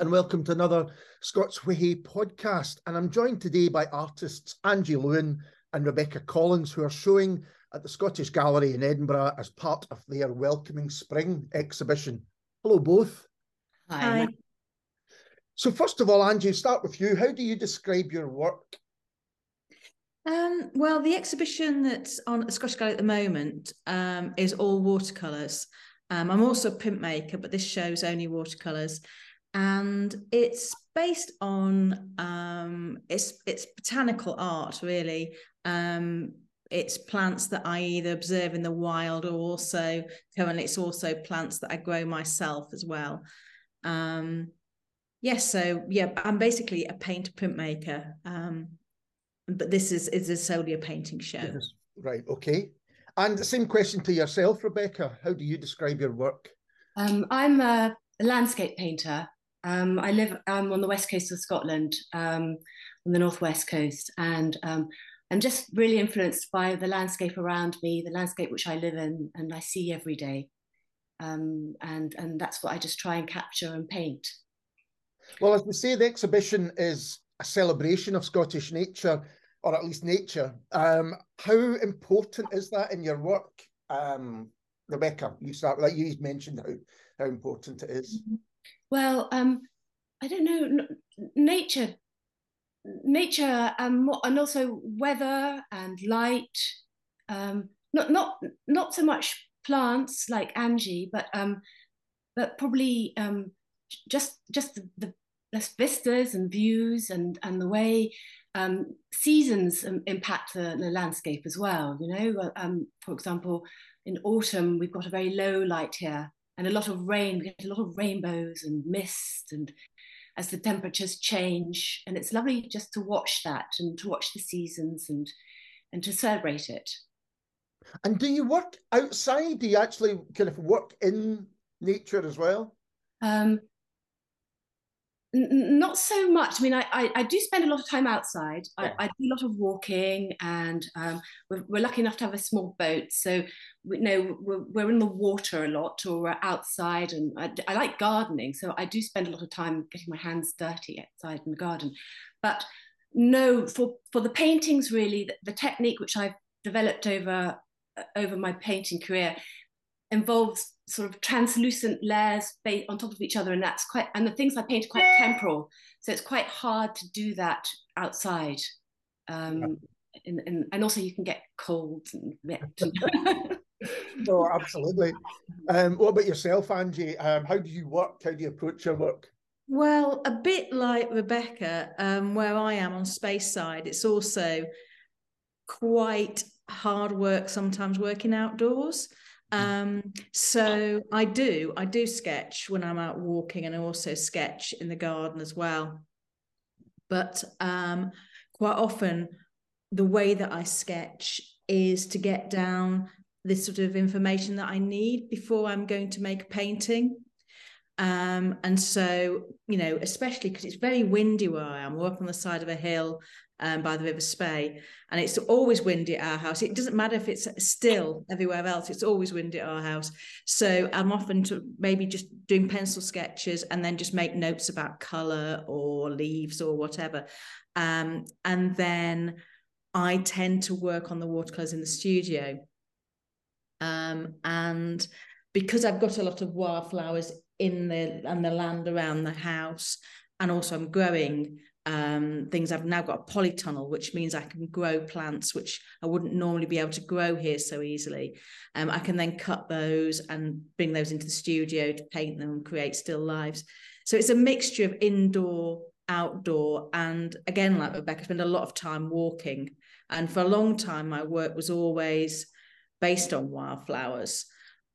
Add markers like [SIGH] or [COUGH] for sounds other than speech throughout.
and welcome to another Scots Way podcast. And I'm joined today by artists Angie Lewin and Rebecca Collins, who are showing at the Scottish Gallery in Edinburgh as part of their Welcoming Spring exhibition. Hello, both. Hi. So, first of all, Angie, start with you. How do you describe your work? Um, well, the exhibition that's on at the Scottish Gallery at the moment um, is all watercolours. Um, I'm also a printmaker, but this shows only watercolors, and it's based on um, it's it's botanical art really. Um, it's plants that I either observe in the wild or also currently it's also plants that I grow myself as well. Um, yes, so yeah, I'm basically a painter printmaker, um, but this is is solely a painting show. Yes. Right. Okay. And the same question to yourself, Rebecca. How do you describe your work? Um, I'm a, a, landscape painter. Um, I live um, on the west coast of Scotland, um, on the northwest coast, and um, I'm just really influenced by the landscape around me, the landscape which I live in and I see every day. Um, and and that's what I just try and capture and paint. Well, as we say, the exhibition is a celebration of Scottish nature or at least nature. Um, how important is that in your work, um, Rebecca? You start like you mentioned how how important it is. Mm-hmm. Well, um, I don't know. nature, nature, um, and also weather and light. Um, not not not so much plants like Angie, but um, but probably um, just just the, the, vistas and views and and the way um, seasons um, impact the, the, landscape as well. You know, um, for example, in autumn we've got a very low light here and a lot of rain. We get a lot of rainbows and mist, and as the temperatures change, and it's lovely just to watch that and to watch the seasons and and to celebrate it. And do you work outside? Do you actually kind of work in nature as well? Um, not so much. I mean, I, I, I, do spend a lot of time outside. Yeah. I, I, do a lot of walking, and um, we're, we're, lucky enough to have a small boat. So, we, you know, we're, we're in the water a lot, or we're outside. And I, I, like gardening, so I do spend a lot of time getting my hands dirty outside in the garden. But no, for for the paintings, really, the, the technique which I've developed over over my painting career involves sort of translucent layers on top of each other and that's quite and the things i paint are quite temporal so it's quite hard to do that outside um and, and, and also you can get cold and wet [LAUGHS] [LAUGHS] no absolutely. Um what about yourself angie? Um how do you work? How do you approach your work? Well a bit like rebecca um where i am on Speyside it's also quite hard work sometimes working outdoors um, so I do, I do sketch when I'm out walking and I also sketch in the garden as well. But um, quite often, the way that I sketch is to get down this sort of information that I need before I'm going to make a painting. Um, and so, you know, especially because it's very windy where I am, we're up on the side of a hill um, by the River Spey, and it's always windy at our house. It doesn't matter if it's still everywhere else; it's always windy at our house. So I'm often to maybe just doing pencil sketches and then just make notes about color or leaves or whatever, um, and then I tend to work on the watercolors in the studio, um, and because I've got a lot of wildflowers in the and the land around the house, and also I'm growing um, things. I've now got a polytunnel, which means I can grow plants which I wouldn't normally be able to grow here so easily. Um, I can then cut those and bring those into the studio to paint them and create still lives. So it's a mixture of indoor, outdoor, and again, like Rebecca, I spend a lot of time walking. And for a long time, my work was always based on wildflowers.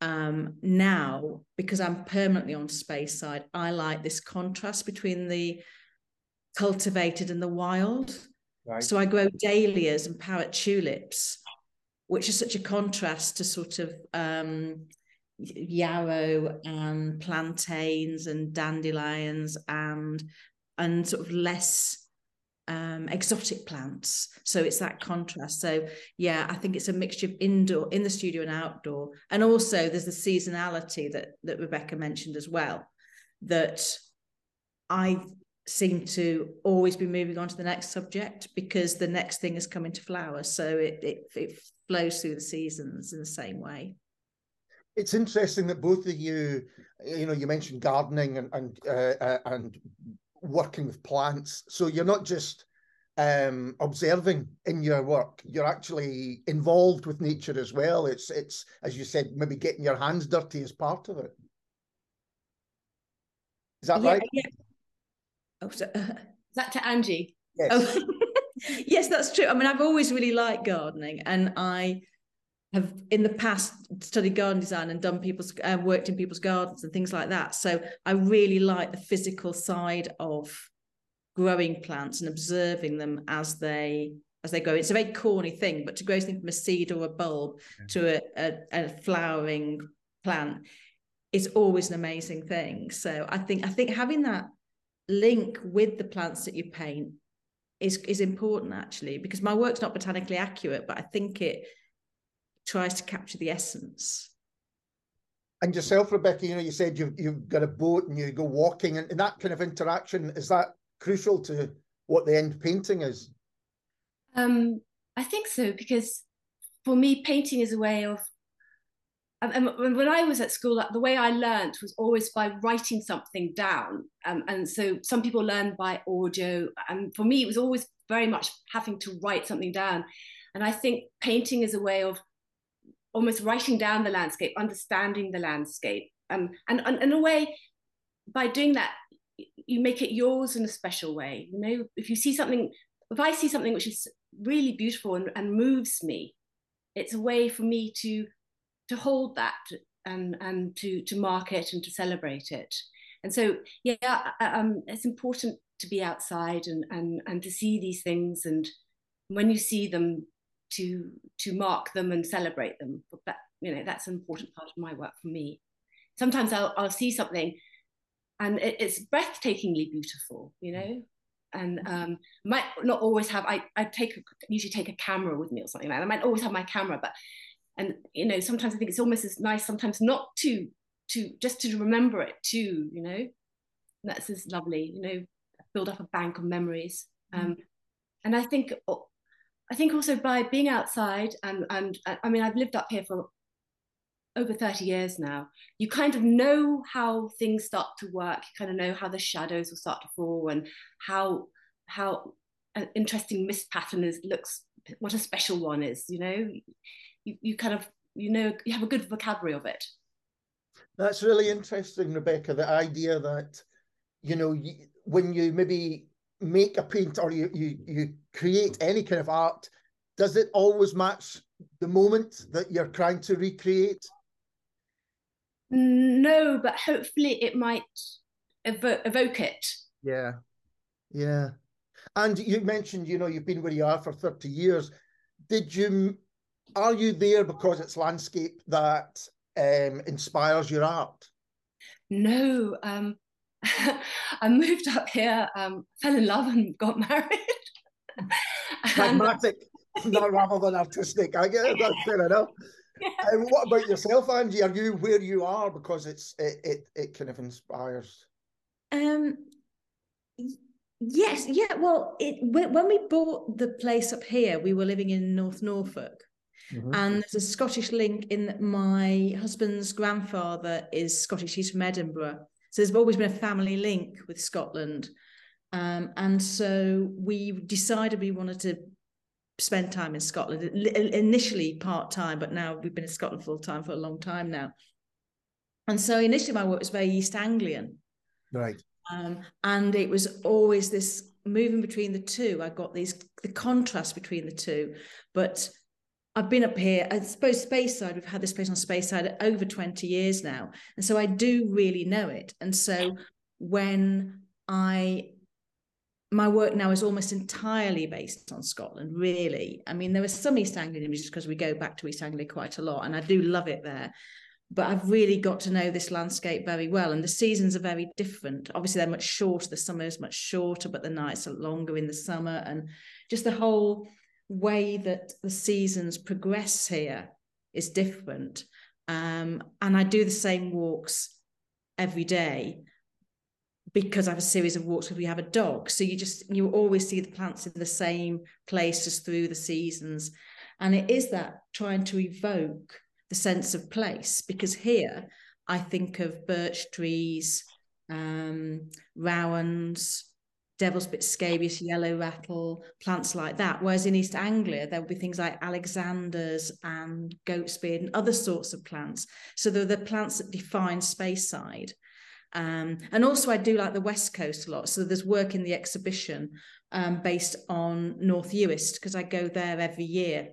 Um, now, because I'm permanently on Speyside, I like this contrast between the cultivated in the wild. Right. So I grow dahlias and parrot tulips, which is such a contrast to sort of um, yarrow and plantains and dandelions and and sort of less um, exotic plants. So it's that contrast. So yeah, I think it's a mixture of indoor, in the studio and outdoor, and also there's the seasonality that that Rebecca mentioned as well. That I seem to always be moving on to the next subject because the next thing is coming to flower. So it, it, it flows through the seasons in the same way. It's interesting that both of you, you know, you mentioned gardening and and uh, uh, and working with plants. So you're not just um, observing in your work; you're actually involved with nature as well. It's it's as you said, maybe getting your hands dirty as part of it. Is that yeah, right? Yeah. Oh, so, [LAUGHS] uh, that to Angie? Yes. oh. [LAUGHS] yes, that's true. I mean, I've always really liked gardening, and I have in the past studied garden design and done people's uh, worked in people's gardens and things like that. So I really like the physical side of growing plants and observing them as they as they grow. It's a very corny thing, but to grow something from a seed or a bulb yeah. to a, a, a flowering plant is always an amazing thing. So I think I think having that link with the plants that you paint is is important actually because my work's not botanically accurate, but I think it tries to capture the essence. And yourself, Rebecca, you know, you said you've you've got a boat and you go walking, and, and that kind of interaction is that crucial to what the end painting is? Um, I think so because for me, painting is a way of and when I was at school, the way I learned was always by writing something down. Um, and so some people learn by audio. And for me, it was always very much having to write something down. And I think painting is a way of almost writing down the landscape, understanding the landscape. Um, and, and in a way, by doing that, you make it yours in a special way. You know, if you see something, if I see something which is really beautiful and, and moves me, it's a way for me to to hold that and and to to mark it and to celebrate it. And so yeah um, it's important to be outside and and and to see these things and when you see them to to mark them and celebrate them. That you know that's an important part of my work for me. Sometimes i'll, I'll see something and it, it's breathtakingly beautiful you know? And um, might not always have I, I take usually take a camera with me or something like that. I might always have my camera, but and you know sometimes i think it's almost as nice sometimes not to to just to remember it too you know? That's as lovely you know build up a bank of memories. Mm. um, and i think i think also by being outside and and i mean i've lived up here for over 30 years now. You kind of know how things start to work. You kind of know how the shadows will start to fall and how how an interesting mist pattern is looks what a special one is you know you, you kind of you know you have a good vocabulary of it. That's really interesting rebecca the idea that you know you, when you maybe make a paint or you, you you create any kind of art does it always match the moment that you're trying to recreate? No but hopefully it might evo- evoke it. Yeah. Yeah. And you mentioned you know you've been where you are for 30 years. Did you are you there because it's landscape that um, inspires your art? No, um, [LAUGHS] I moved up here, um, fell in love, and got [LAUGHS] married. Pragmatic, [LAUGHS] not rather than artistic. I get it. That's fair enough. Yeah. Um, what about yourself, Angie? Are you where you are because it's it it, it kind of inspires? Um. Yes. Yeah. Well, it when we bought the place up here, we were living in North Norfolk, Mm-hmm. And there's a Scottish link in that my husband's grandfather is Scottish. He's from Edinburgh. So there's always been a family link with Scotland. Um, and so we decided we wanted to spend time in Scotland, initially part time, but now we've been in Scotland full time for a long time now. And so initially my work was very East Anglian. Right. Um, and it was always this moving between the two. I got these the contrast between the two, but I've been up here, I suppose Speyside, we've had this place on Speyside over 20 years now. And so I do really know it. And so when I, my work now is almost entirely based on Scotland, really. I mean, there are some East Anglian images because we go back to East Anglia quite a lot and I do love it there. But I've really got to know this landscape very well. And the seasons are very different. Obviously, they're much shorter. The summer is much shorter, but the nights are longer in the summer. And just the whole way that the seasons progress here is different. Um, and I do the same walks every day. because I have a series of walks where we have a dog. So you just you always see the plants in the same place just through the seasons. And it is that trying to evoke the sense of place because here I think of birch trees, um, rowans, devil's bit scabious, yellow rattle, plants like that. Whereas in East Anglia, there will be things like Alexanders and goat's beard and other sorts of plants. So they're the plants that define Speyside. Um, and also, I do like the West Coast a lot. So there's work in the exhibition um, based on North Uist because I go there every year.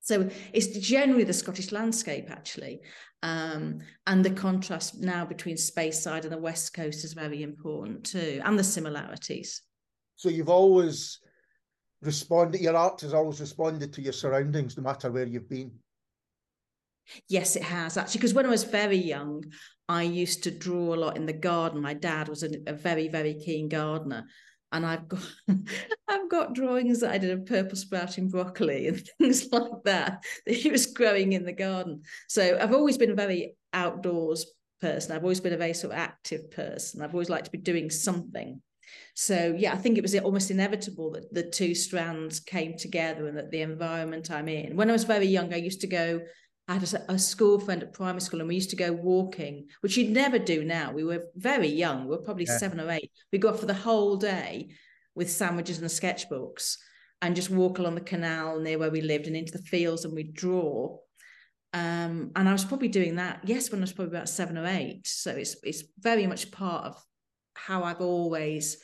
So it's generally the Scottish landscape, actually. Um, and the contrast now between Speyside and the West Coast is very important too, and the similarities. So you've always responded, your art has always responded to your surroundings, no matter where you've been. Yes, it has actually. Because when I was very young, I used to draw a lot in the garden. My dad was a, a very, very keen gardener and I've got [LAUGHS] I've got drawings that I did of purple sprouting broccoli [LAUGHS] and things like that that he was growing in the garden. So I've always been a very outdoors person. I've always been a very sort of active person. I've always liked to be doing something. So yeah, I think it was almost inevitable that the two strands came together and that the environment I'm in. When I was very young, I used to go I had a, a, school friend at primary school, and we used to go walking, which you'd never do now. We were very young; we were probably yeah. seven or eight. We go off for the whole day with sandwiches and sketchbooks, and just walk along the canal near where we lived and into the fields, and we'd draw. Um, and I was probably doing that, yes, when I was probably about seven or eight. So it's it's very much part of how I've always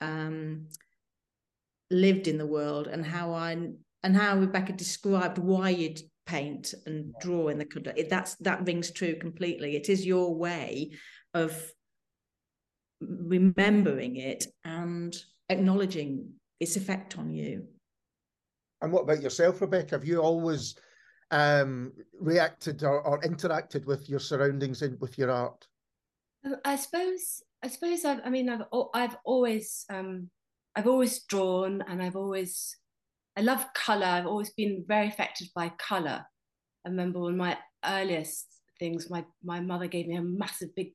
um, lived in the world, and how I and how Rebecca described why you'd paint and draw in the color it, that's that rings true completely. It is your way of remembering it and acknowledging its effect on you. And what about yourself rebecca? Have you always um reacted or, or interacted with your surroundings and with your art? I suppose i suppose i've i mean i've i've always um i've always drawn and i've always I love color. I've always been very affected by color. I remember one of my earliest things, my, my mother gave me a massive big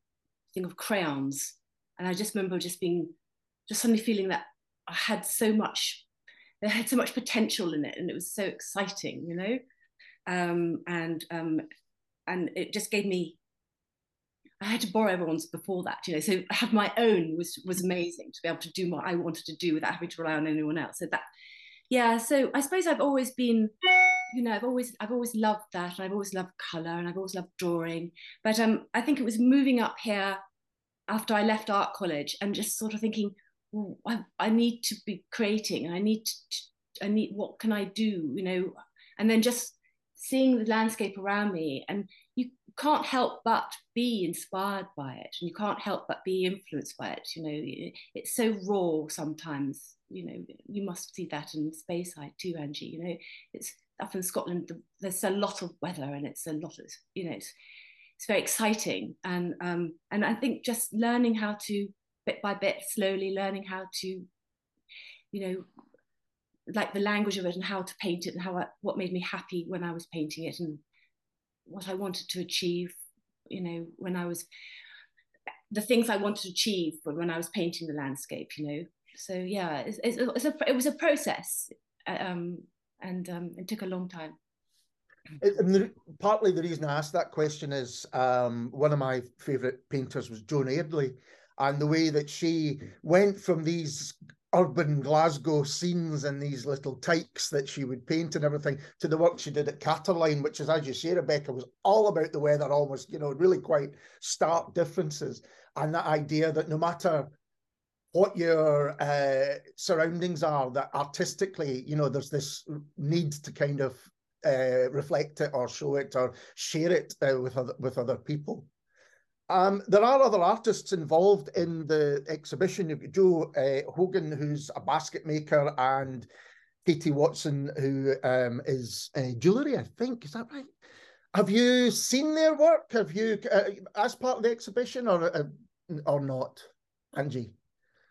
thing of crayons. And I just remember just being, just suddenly feeling that I had so much, there had so much potential in it. And it was so exciting, you know? Um, and, um, and it just gave me, I had to borrow everyone's before that, you know, so have my own was, was amazing to be able to do what I wanted to do without having to rely on anyone else. So that yeah so i suppose i've always been you know i've always i've always loved that and i've always loved color and i've always loved drawing. But um i think it was moving up here after i left art college and just sort of thinking I, I need to be creating i need to i need what can i do? You know and then just seeing the landscape around me and you can't help but be inspired by it and you can't help but be influenced by it you know it's so raw sometimes you know you must see that in space, Speyside too angie you know. It's up in scotland there's a lot of weather and it's a lot of you know it's it's very exciting. And um and i think just learning how to bit by bit slowly learning how to you know like the language of it and how to paint it and how I, what made me happy when i was painting it and what i wanted to achieve you know when i was the things i wanted to achieve But when i was painting the landscape you know so yeah, it's, it's, it's a, it was a process, uh, um, and um, it took a long time. And the, partly the reason I asked that question is um, one of my favourite painters was Joan Eardley, and the way that she went from these urban Glasgow scenes and these little tykes that she would paint and everything to the work she did at Catterline, which is, as you say, Rebecca, was all about the weather, almost, you know, really quite stark differences. And that idea that no matter what your uh, surroundings are that artistically you know there's this need to kind of uh, reflect it or show it or share it uh, with other with other people um, there are other artists involved in the exhibition. You've got Joe uh, Hogan, who's a basket maker, and Katie Watson, who um, is uh, jewellery, I think. Is that right? Have you seen their work? Have you, uh, as part of the exhibition, or or not, Angie?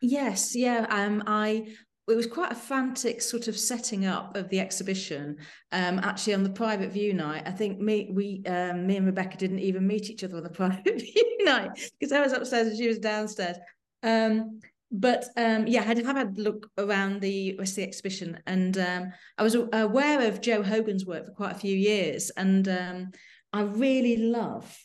Yes, yeah. Um, I it was quite a frantic sort of setting up of the exhibition. Um, actually, on the private view night, I think me, we, um, me and Rebecca didn't even meet each other on the [LAUGHS] private view night because I was upstairs and she was downstairs. Um, but um, yeah, I have had a look around the rest of the exhibition, and um, I was aware of Joe Hogan's work for quite a few years, and um, I really love.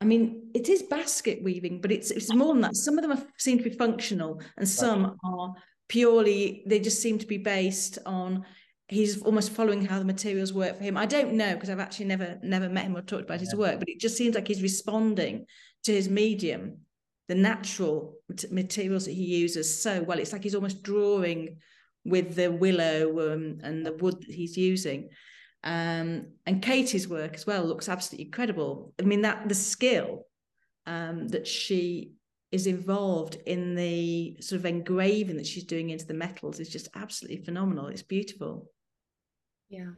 I mean, it is basket weaving, but it's it's more than that. Some of them are, seem to be functional, and some are purely. They just seem to be based on. He's almost following how the materials work for him. I don't know because I've actually never never met him or talked about his work, but it just seems like he's responding to his medium the natural materials that he uses so well. It's like he's almost drawing with the willow um, and the wood that he's using. Um, and Katie's work as well looks absolutely incredible. I mean, that the skill um, that she is involved in the sort of engraving that she's doing into the metals is just absolutely phenomenal. It's beautiful. Yeah,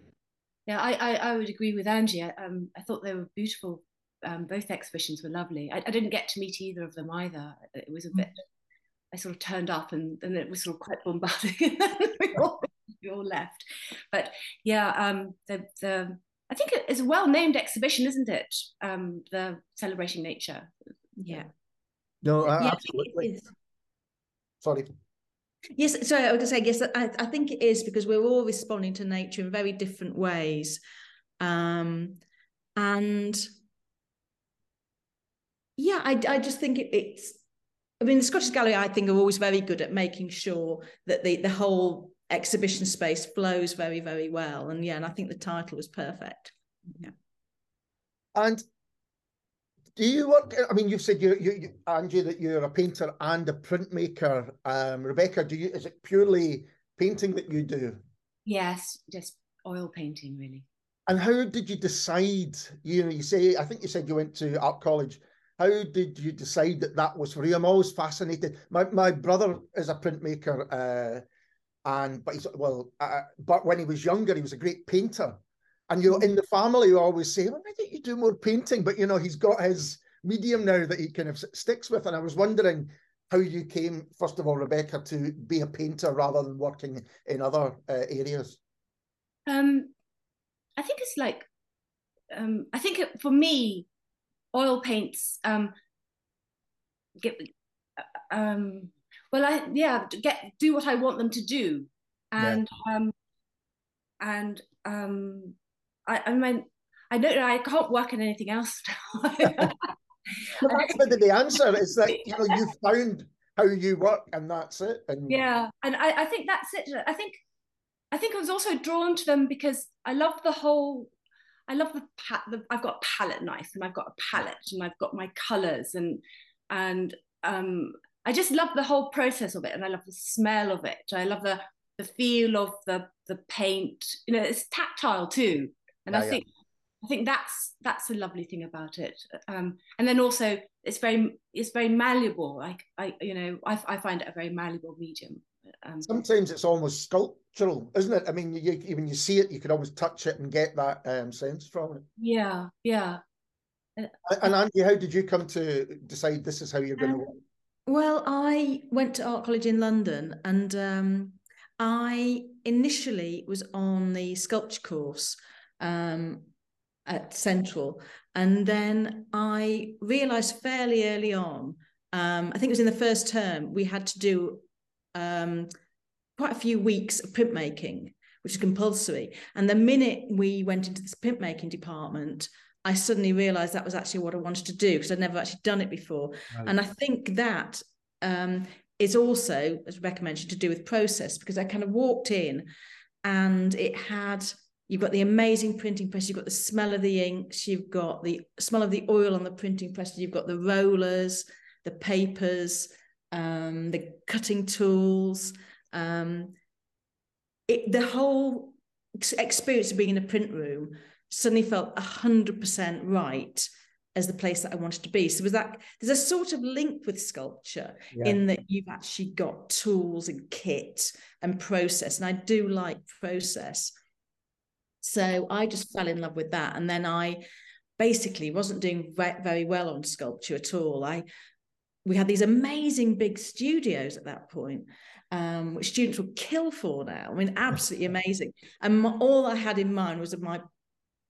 yeah, I I, I would agree with Angie. I, um, I thought they were beautiful um, both exhibitions were lovely. I, I, didn't get to meet either of them either. It was a bit. I sort of turned up and then it was sort of quite bombarding, and [LAUGHS] we all, all left. But yeah, um, the the I think it's a well named exhibition, isn't it? Um, the celebrating nature. Yeah. No, yeah, absolutely. Sorry. Yes, sorry, I was going to say, yes, I, I think it is because we're all responding to nature in very different ways. Um, and yeah, I, I just think it, it's. I mean, the Scottish Gallery, I think, are always very good at making sure that the the whole exhibition space flows very, very well. And yeah, and I think the title was perfect. Yeah. And do you work? I mean, you've said you, you, you, Angie, that you're a painter and a printmaker. Um, Rebecca, do you? Is it purely painting that you do? Yes, just oil painting, really. And how did you decide? You know, you say I think you said you went to art college how did you decide that that was for you? I'm always fascinated. My my brother is a printmaker, uh, and but he's well, uh, but when he was younger, he was a great painter. And you know, in the family, you always say, well, "Why don't you do more painting?" But you know, he's got his medium now that he kind of sticks with. And I was wondering how you came, first of all, Rebecca, to be a painter rather than working in other uh, areas. Um, I think it's like, um, I think it, for me, oil paints um, get um, well I yeah get do what I want them to do and yeah. um, and um, I, I mean I don't know I can't work in anything else [LAUGHS] now. [LAUGHS] that's the, the answer is that you know you found how you work and that's it and yeah and I, I think that's it I think I think I was also drawn to them because I love the whole I love the, pa- the I've got a palette knife and I've got a palette and I've got my colors and and um, I just love the whole process of it and I love the smell of it. I love the the feel of the the paint. You know, it's tactile too, and I think yeah. I think that's that's a lovely thing about it. Um, and then also it's very it's very malleable. Like I you know I, I find it a very malleable medium. Um, Sometimes it's almost sculptural, isn't it? I mean, you, you, when you see it, you can always touch it and get that um, sense from it. Yeah, yeah. Uh, and Angie, how did you come to decide this is how you're going to um, work? Well, I went to art college in London, and um, I initially was on the sculpture course um, at Central, and then I realised fairly early on. Um, I think it was in the first term we had to do um, quite a few weeks of printmaking, which is compulsory. And the minute we went into this printmaking department, I suddenly realized that was actually what I wanted to do because I'd never actually done it before. Right. And I think that um, is also, as Rebecca mentioned, to do with process because I kind of walked in and it had you've got the amazing printing press you've got the smell of the inks you've got the smell of the oil on the printing press you've got the rollers the papers um, the cutting tools, um, it, the whole experience of being in a print room suddenly felt 100% right as the place that I wanted to be. So was that there's a sort of link with sculpture yeah. in that you've actually got tools and kit and process. And I do like process. So I just fell in love with that. And then I basically wasn't doing very well on sculpture at all. I we had these amazing big studios at that point, um, which students would kill for now. I mean, absolutely [LAUGHS] amazing. And my, all I had in mind was my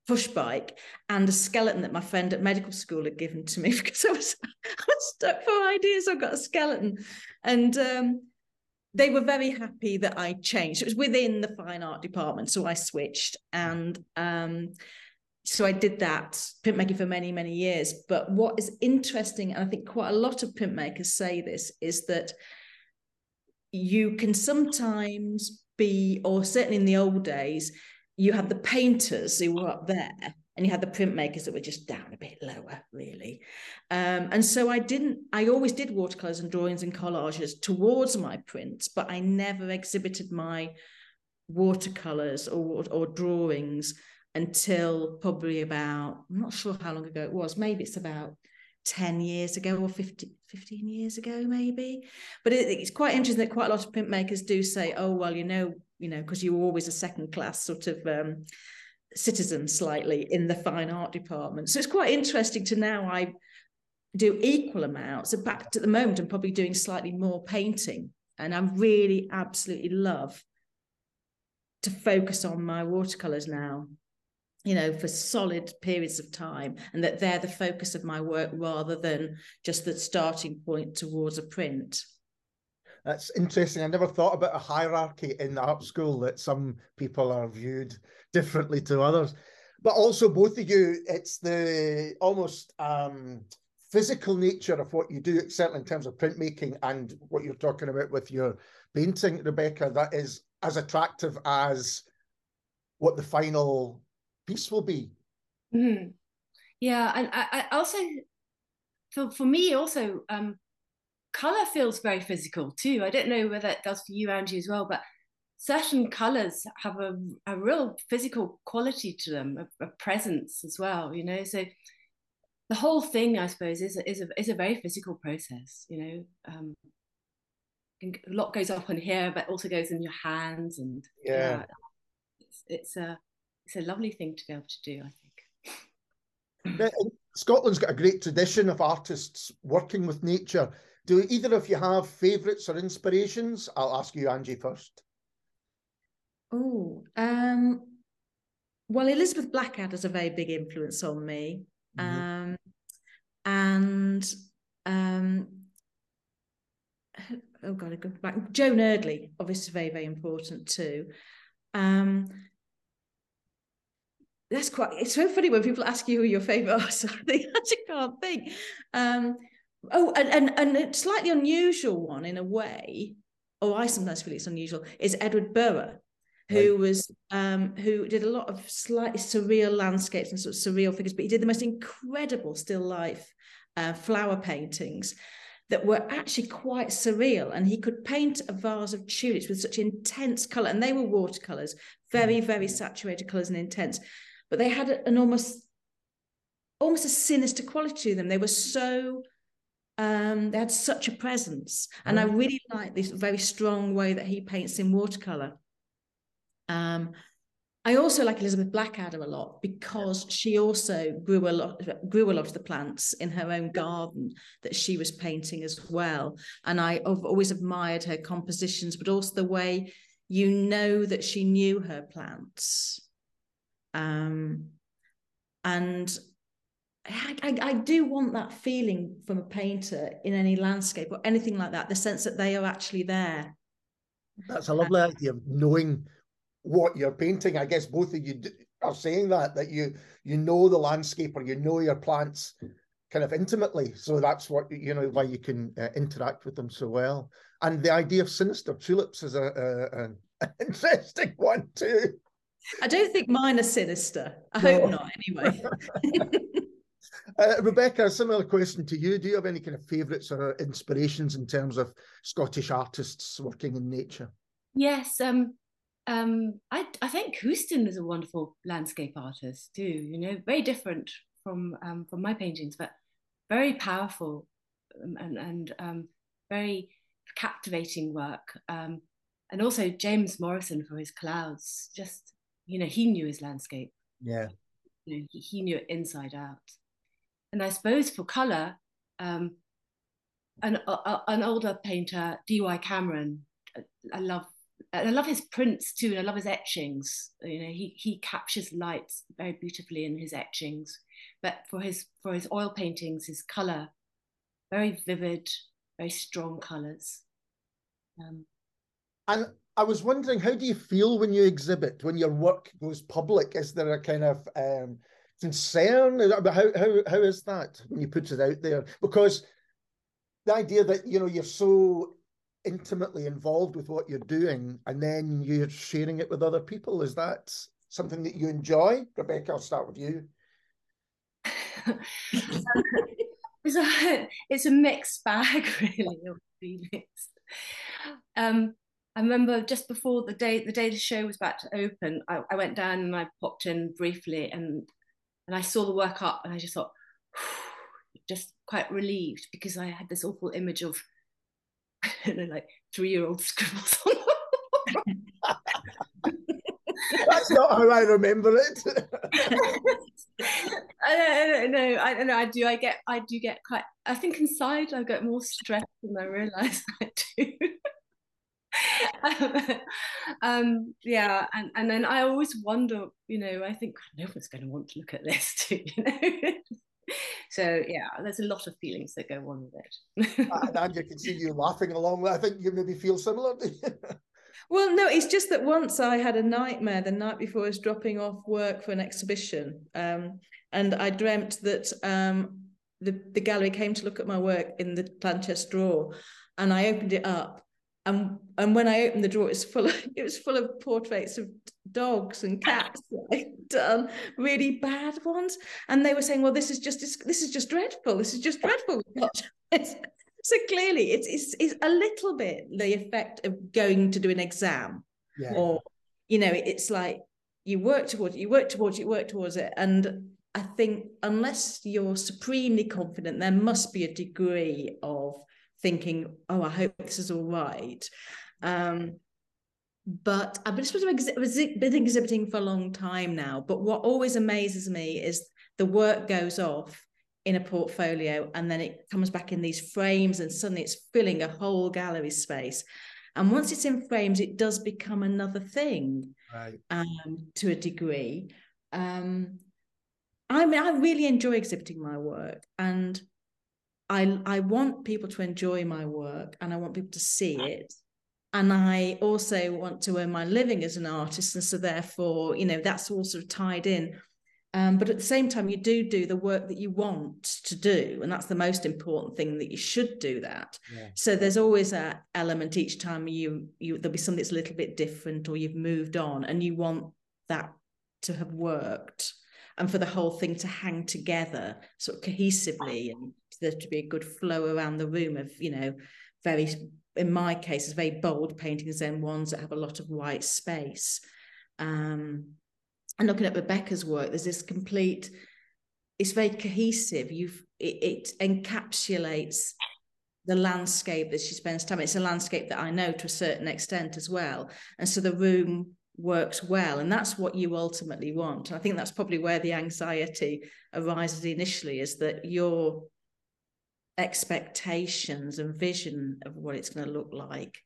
push bike and a skeleton that my friend at medical school had given to me [LAUGHS] because I was, I was stuck for ideas. I got a skeleton, and um, they were very happy that I changed. It was within the fine art department, so I switched, and um, so I did that printmaking for many, many years. But what is interesting, and I think quite a lot of printmakers say this, is that you can sometimes be, or certainly in the old days, you had the painters who were up there and you had the printmakers that were just down a bit lower really um, and so i didn't i always did watercolors and drawings and collages towards my prints but i never exhibited my watercolors or, or drawings until probably about, I'm not sure how long ago it was, maybe it's about 10 years ago or 50, 15 years ago, maybe. But it, it's quite interesting that quite a lot of printmakers do say, oh, well, you know, you know, because you were always a second class sort of um, citizen slightly in the fine art department. So it's quite interesting to now I do equal amounts. In fact, at the moment, I'm probably doing slightly more painting. And I really absolutely love to focus on my watercolors now you know for solid periods of time and that they're the focus of my work rather than just the starting point towards a print that's interesting i never thought about a hierarchy in the art school that some people are viewed differently to others but also both of you it's the almost um physical nature of what you do certainly in terms of printmaking and what you're talking about with your painting rebecca that is as attractive as what the final piece will be. Mm-hmm. Yeah, and I, I, also for for me also um, color feels very physical too. I don't know whether it does for you, Angie, as well, but certain colors have a, a real physical quality to them, a, a presence as well. You know, so the whole thing, I suppose, is is a is a very physical process. You know, um, a lot goes up on here, but also goes in your hands, and yeah, yeah it's, it's a it's a lovely thing to be able to do, I think. Scotland's got a great tradition of artists working with nature. Do either of you have favourites or inspirations? I'll ask you, Angie, first. Oh, um, well, Elizabeth Blackadder's a very big influence on me. Mm-hmm. Um, and um, oh god, I go back. Joan Eardley, obviously, very very important too. Um, that's quite it's so funny when people ask you who your favorite artists are [LAUGHS] they actually can't think um, oh and, and and a slightly unusual one in a way or i sometimes feel it's unusual is Edward Burra who right. was um, who did a lot of slightly surreal landscapes and sort of surreal figures but he did the most incredible still life uh, flower paintings that were actually quite surreal and he could paint a vase of tulips with such intense color and they were watercolors very very saturated colors and intense but they had an almost almost a sinister quality to them. They were so um, they had such a presence, and I mm. really like this very strong way that he paints in watercolor. Um, I also like Elizabeth Blackadder a lot because she also grew a lot grew a lot of the plants in her own garden that she was painting as well. And I, have always admired her compositions, but also the way you know that she knew her plants. Um, and I, I, I, do want that feeling from a painter in any landscape or anything like that, the sense that they are actually there. That's a lovely idea of knowing what you're painting. I guess both of you are saying that that you you know the landscape or you know your plants kind of intimately. So that's what you know why you can uh, interact with them so well. And the idea of sinister tulips is a, a an [LAUGHS] interesting one too. I don't think mine are sinister. I no. hope not, anyway. [LAUGHS] [LAUGHS] uh, Rebecca, a similar question to you. Do you have any kind of favourites or inspirations in terms of Scottish artists working in nature? Yes, um, um, I, I think Houston is a wonderful landscape artist too. You know, very different from um, from my paintings, but very powerful um, and and um, very captivating work. Um, and also James Morrison for his clouds, just you know, he knew his landscape. Yeah. You know, he, he knew it inside out. And I suppose for color, um, an a, an older painter, D.Y. Cameron. I love I love his prints too, and I love his etchings. You know, he he captures lights very beautifully in his etchings. But for his for his oil paintings, his color, very vivid, very strong colors. Um, and I was wondering, how do you feel when you exhibit, when your work goes public? Is there a kind of um, concern about how, how how is that when you put it out there? Because the idea that you know you're so intimately involved with what you're doing and then you're sharing it with other people is that something that you enjoy? Rebecca i'll start with you. [LAUGHS] It's, a, it's a mixed bag [LAUGHS] really of feelings. Um, I remember just before the day the day the show was about to open, I, I, went down and I popped in briefly and and I saw the work up and I just thought [SIGHS] just quite relieved because I had this awful image of [LAUGHS] I don't know like three year old scribbles on That's not how I remember it. [LAUGHS] I don't know. I don't know. I do. I get. I do get quite. I think inside I get more stressed than I realise I do. [LAUGHS] um, yeah, and and then I always wonder. You know, I think no one's going to want to look at this [LAUGHS] too. You know. [LAUGHS] so yeah, there's a lot of feelings that go on with it. and you can see you laughing along. I think you maybe feel similar. Well, no, it's just that once I had a nightmare the night before I was dropping off work for an exhibition. Um, and I dreamt that um, the, the gallery came to look at my work in the plant chest drawer. And I opened it up. And, and when I opened the drawer, it was full of [LAUGHS] it was full of portraits of dogs and cats that I'd done, really bad ones. And they were saying, "Well, this is just this is just dreadful. This is just dreadful." [LAUGHS] so clearly it's, it's it's a little bit the effect of going to do an exam yeah. or you know it's like you work towards it you work towards it you work towards it and i think unless you're supremely confident there must be a degree of thinking oh i hope this is all right um, but I've been, been exhibiting for a long time now. But what always amazes me is the work goes off in a portfolio and then it comes back in these frames and suddenly it's filling a whole gallery space and once it's in frames it does become another thing right. um, to a degree um, I mean I really enjoy exhibiting my work and I I want people to enjoy my work and I want people to see it and I also want to earn my living as an artist and so therefore you know that's all sort of tied in um, but at the same time, you do do the work that you want to do, and that's the most important thing that you should do that. Yeah. So there's always a element each time you you there'll be something that's a little bit different, or you've moved on, and you want that to have worked, and for the whole thing to hang together sort of cohesively, and there to be a good flow around the room of you know very in my case, it's very bold paintings and ones that have a lot of white space. Um, and looking at Rebecca's work, there's this complete, it's very cohesive. You've it, it encapsulates the landscape that she spends time. It's a landscape that I know to a certain extent as well. And so the room works well. And that's what you ultimately want. I think that's probably where the anxiety arises initially, is that your expectations and vision of what it's going to look like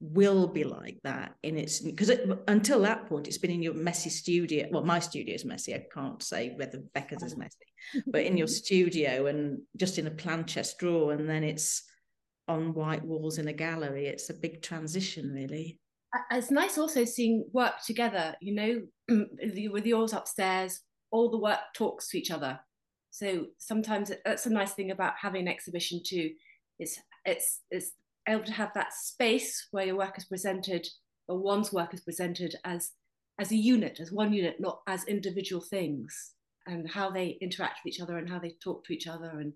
will be like that in its because it, until that point it's been in your messy studio well my studio is messy i can't say whether becca's is messy [LAUGHS] but in your studio and just in a plant chest drawer and then it's on white walls in a gallery it's a big transition really it's nice also seeing work together you know with yours upstairs all the work talks to each other. So sometimes that's a nice thing about having an exhibition too it's it's it's able to have that space where your work is presented or one's work is presented as as a unit as one unit not as individual things and how they interact with each other and how they talk to each other and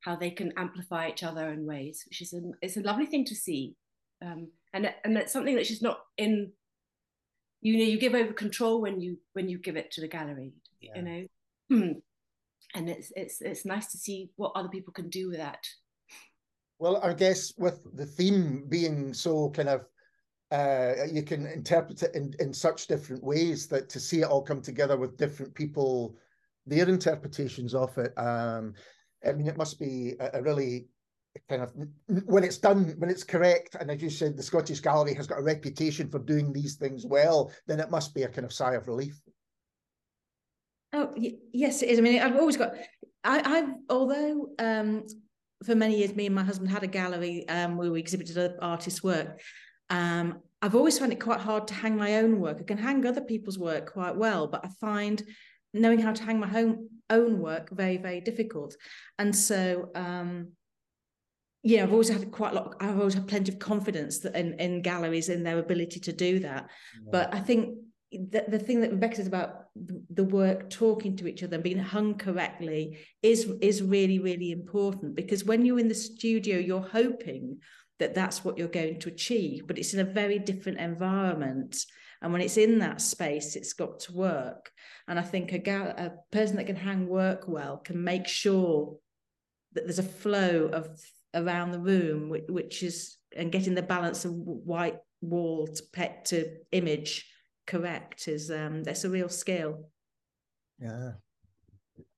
how they can amplify each other in ways which is a, it's a lovely thing to see. Um, and and it's something that's just not in you know you give over control when you when you give it to the gallery yeah. you know [CLEARS THROAT] and it's it's it's nice to see what other people can do with that well, I guess with the theme being so kind of uh, you can interpret it in, in such different ways that to see it all come together with different people, their interpretations of it. Um, I mean, it must be a, a really kind of when it's done, when it's correct, and as you said, the Scottish Gallery has got a reputation for doing these things well, then it must be a kind of sigh of relief. Oh yes, it is. I mean, I've always got. I, I've although um, for many years, me and my husband had a gallery um, where we exhibited other artists' work. Um, I've always found it quite hard to hang my own work. I can hang other people's work quite well, but I find knowing how to hang my own own work very very difficult. And so, um, yeah, I've always had quite a lot. I've always had plenty of confidence that in, in galleries in their ability to do that. Yeah. But I think the, the thing that Rebecca says about the work talking to each other and being hung correctly is is really really important because when you're in the studio you're hoping that that's what you're going to achieve but it's in a very different environment and when it's in that space it's got to work and i think a, gal- a person that can hang work well can make sure that there's a flow of around the room which, which is and getting the balance of white wall to pet to image correct is um that's a real skill. Yeah.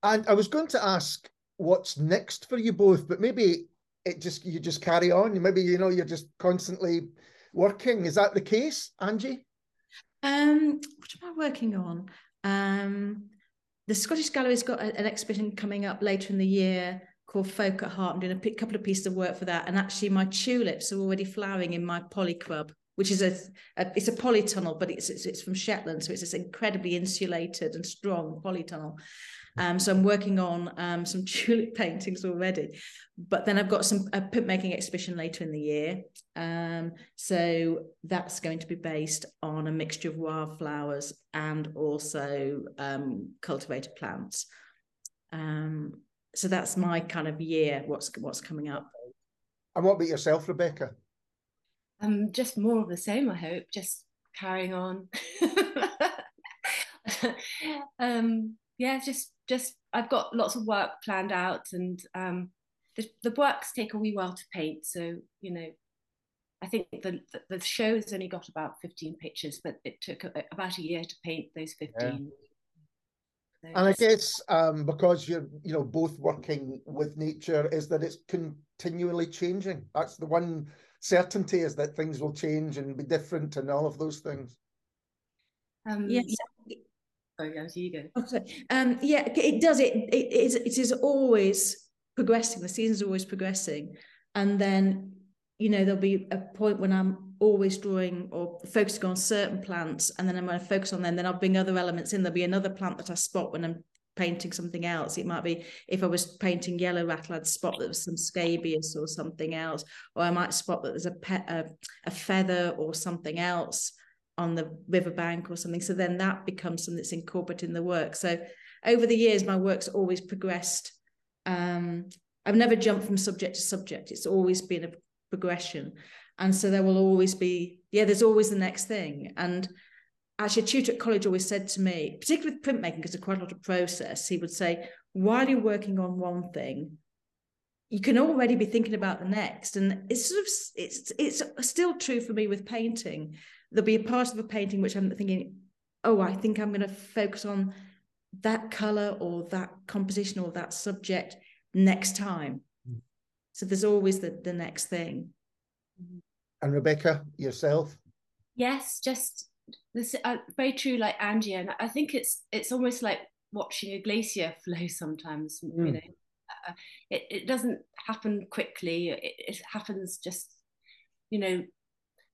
And i was going to ask what's next for you both but maybe it just you just carry on. Maybe you know you're just constantly working. Is that the case angie? Um what am i working on? Um the scottish gallery's got a, an exhibition coming up later in the year called folk at heart i'm doing a couple of pieces of work for that and actually my tulips are already flowering in my polycrub which is a, a, it's a polytunnel, but it's, it's, it's from Shetland, so it's this incredibly insulated and strong polytunnel. Um, so I'm working on um, some [LAUGHS] tulip paintings already, but then I've got some a printmaking exhibition later in the year. Um, so that's going to be based on a mixture of wildflowers and also um, cultivated plants. Um, so that's my kind of year. What's what's coming up? And what about yourself, Rebecca? um, just more of the same, I hope, just carrying on. [LAUGHS] um, yeah, just just I've got lots of work planned out, and um, the the works take a wee while to paint. So you know, I think the the, the show's only got about fifteen pictures, but it took a, about a year to paint those fifteen. Yeah. And I guess um, because you're, you know, both working with nature, is that it's continually changing. That's the one certainty is that things will change and be different and all of those things. Um, yes. Sorry, guys, you go. Oh, um, yeah, it does. It, it is. It is always progressing. The season's always progressing, and then you know there'll be a point when I'm always drawing or focusing on certain plants, and then I'm going to focus on them. Then I'll bring other elements in. There'll be another plant that I spot when I'm painting something else. It might be if I was painting yellow rattle, I'd spot that was some scabious or something else, or I might spot that there's a a, a feather or something else on the riverbank or something. So then that becomes something that's incorporated in the work. So over the years, my work's always progressed. Um, I've never jumped from subject to subject. It's always been a progression. And so there will always be, yeah, there's always the next thing. And actually a tutor at college always said to me, particularly with printmaking, because there's quite a lot of process, he would say, while you're working on one thing, you can already be thinking about the next. And it's sort of it's it's still true for me with painting. There'll be a part of a painting which I'm thinking, oh, I think I'm going to focus on that color or that composition or that subject next time. Mm. So there's always the the next thing. And Rebecca, yourself? Yes, just this uh, very true like angie and i think it's it's almost like watching a glacier [LAUGHS] flow sometimes mm. you know uh, it, it doesn't happen quickly it, it happens just you know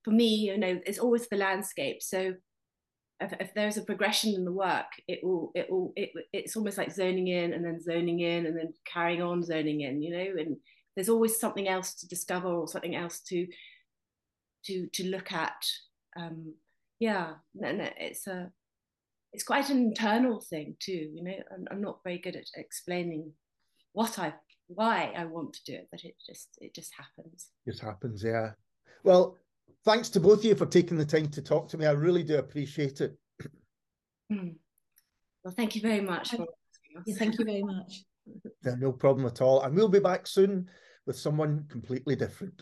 for me you know it's always the landscape so if, if, there's a progression in the work it will it will it, it's almost like zoning in and then zoning in and then carrying on zoning in you know and there's always something else to discover or something else to to to look at um, yeah no, no, it's a it's quite an internal thing too you know? I'm, I'm not very good at explaining what i why i want to do it but it just it just happens. Just happens yeah. Well thanks to both of you for taking the time to talk to me. I really do appreciate it. Mm. well thank you very much for yeah, thank you very much. [LAUGHS] Yeah, no problem at all. And we'll be back soon with someone completely different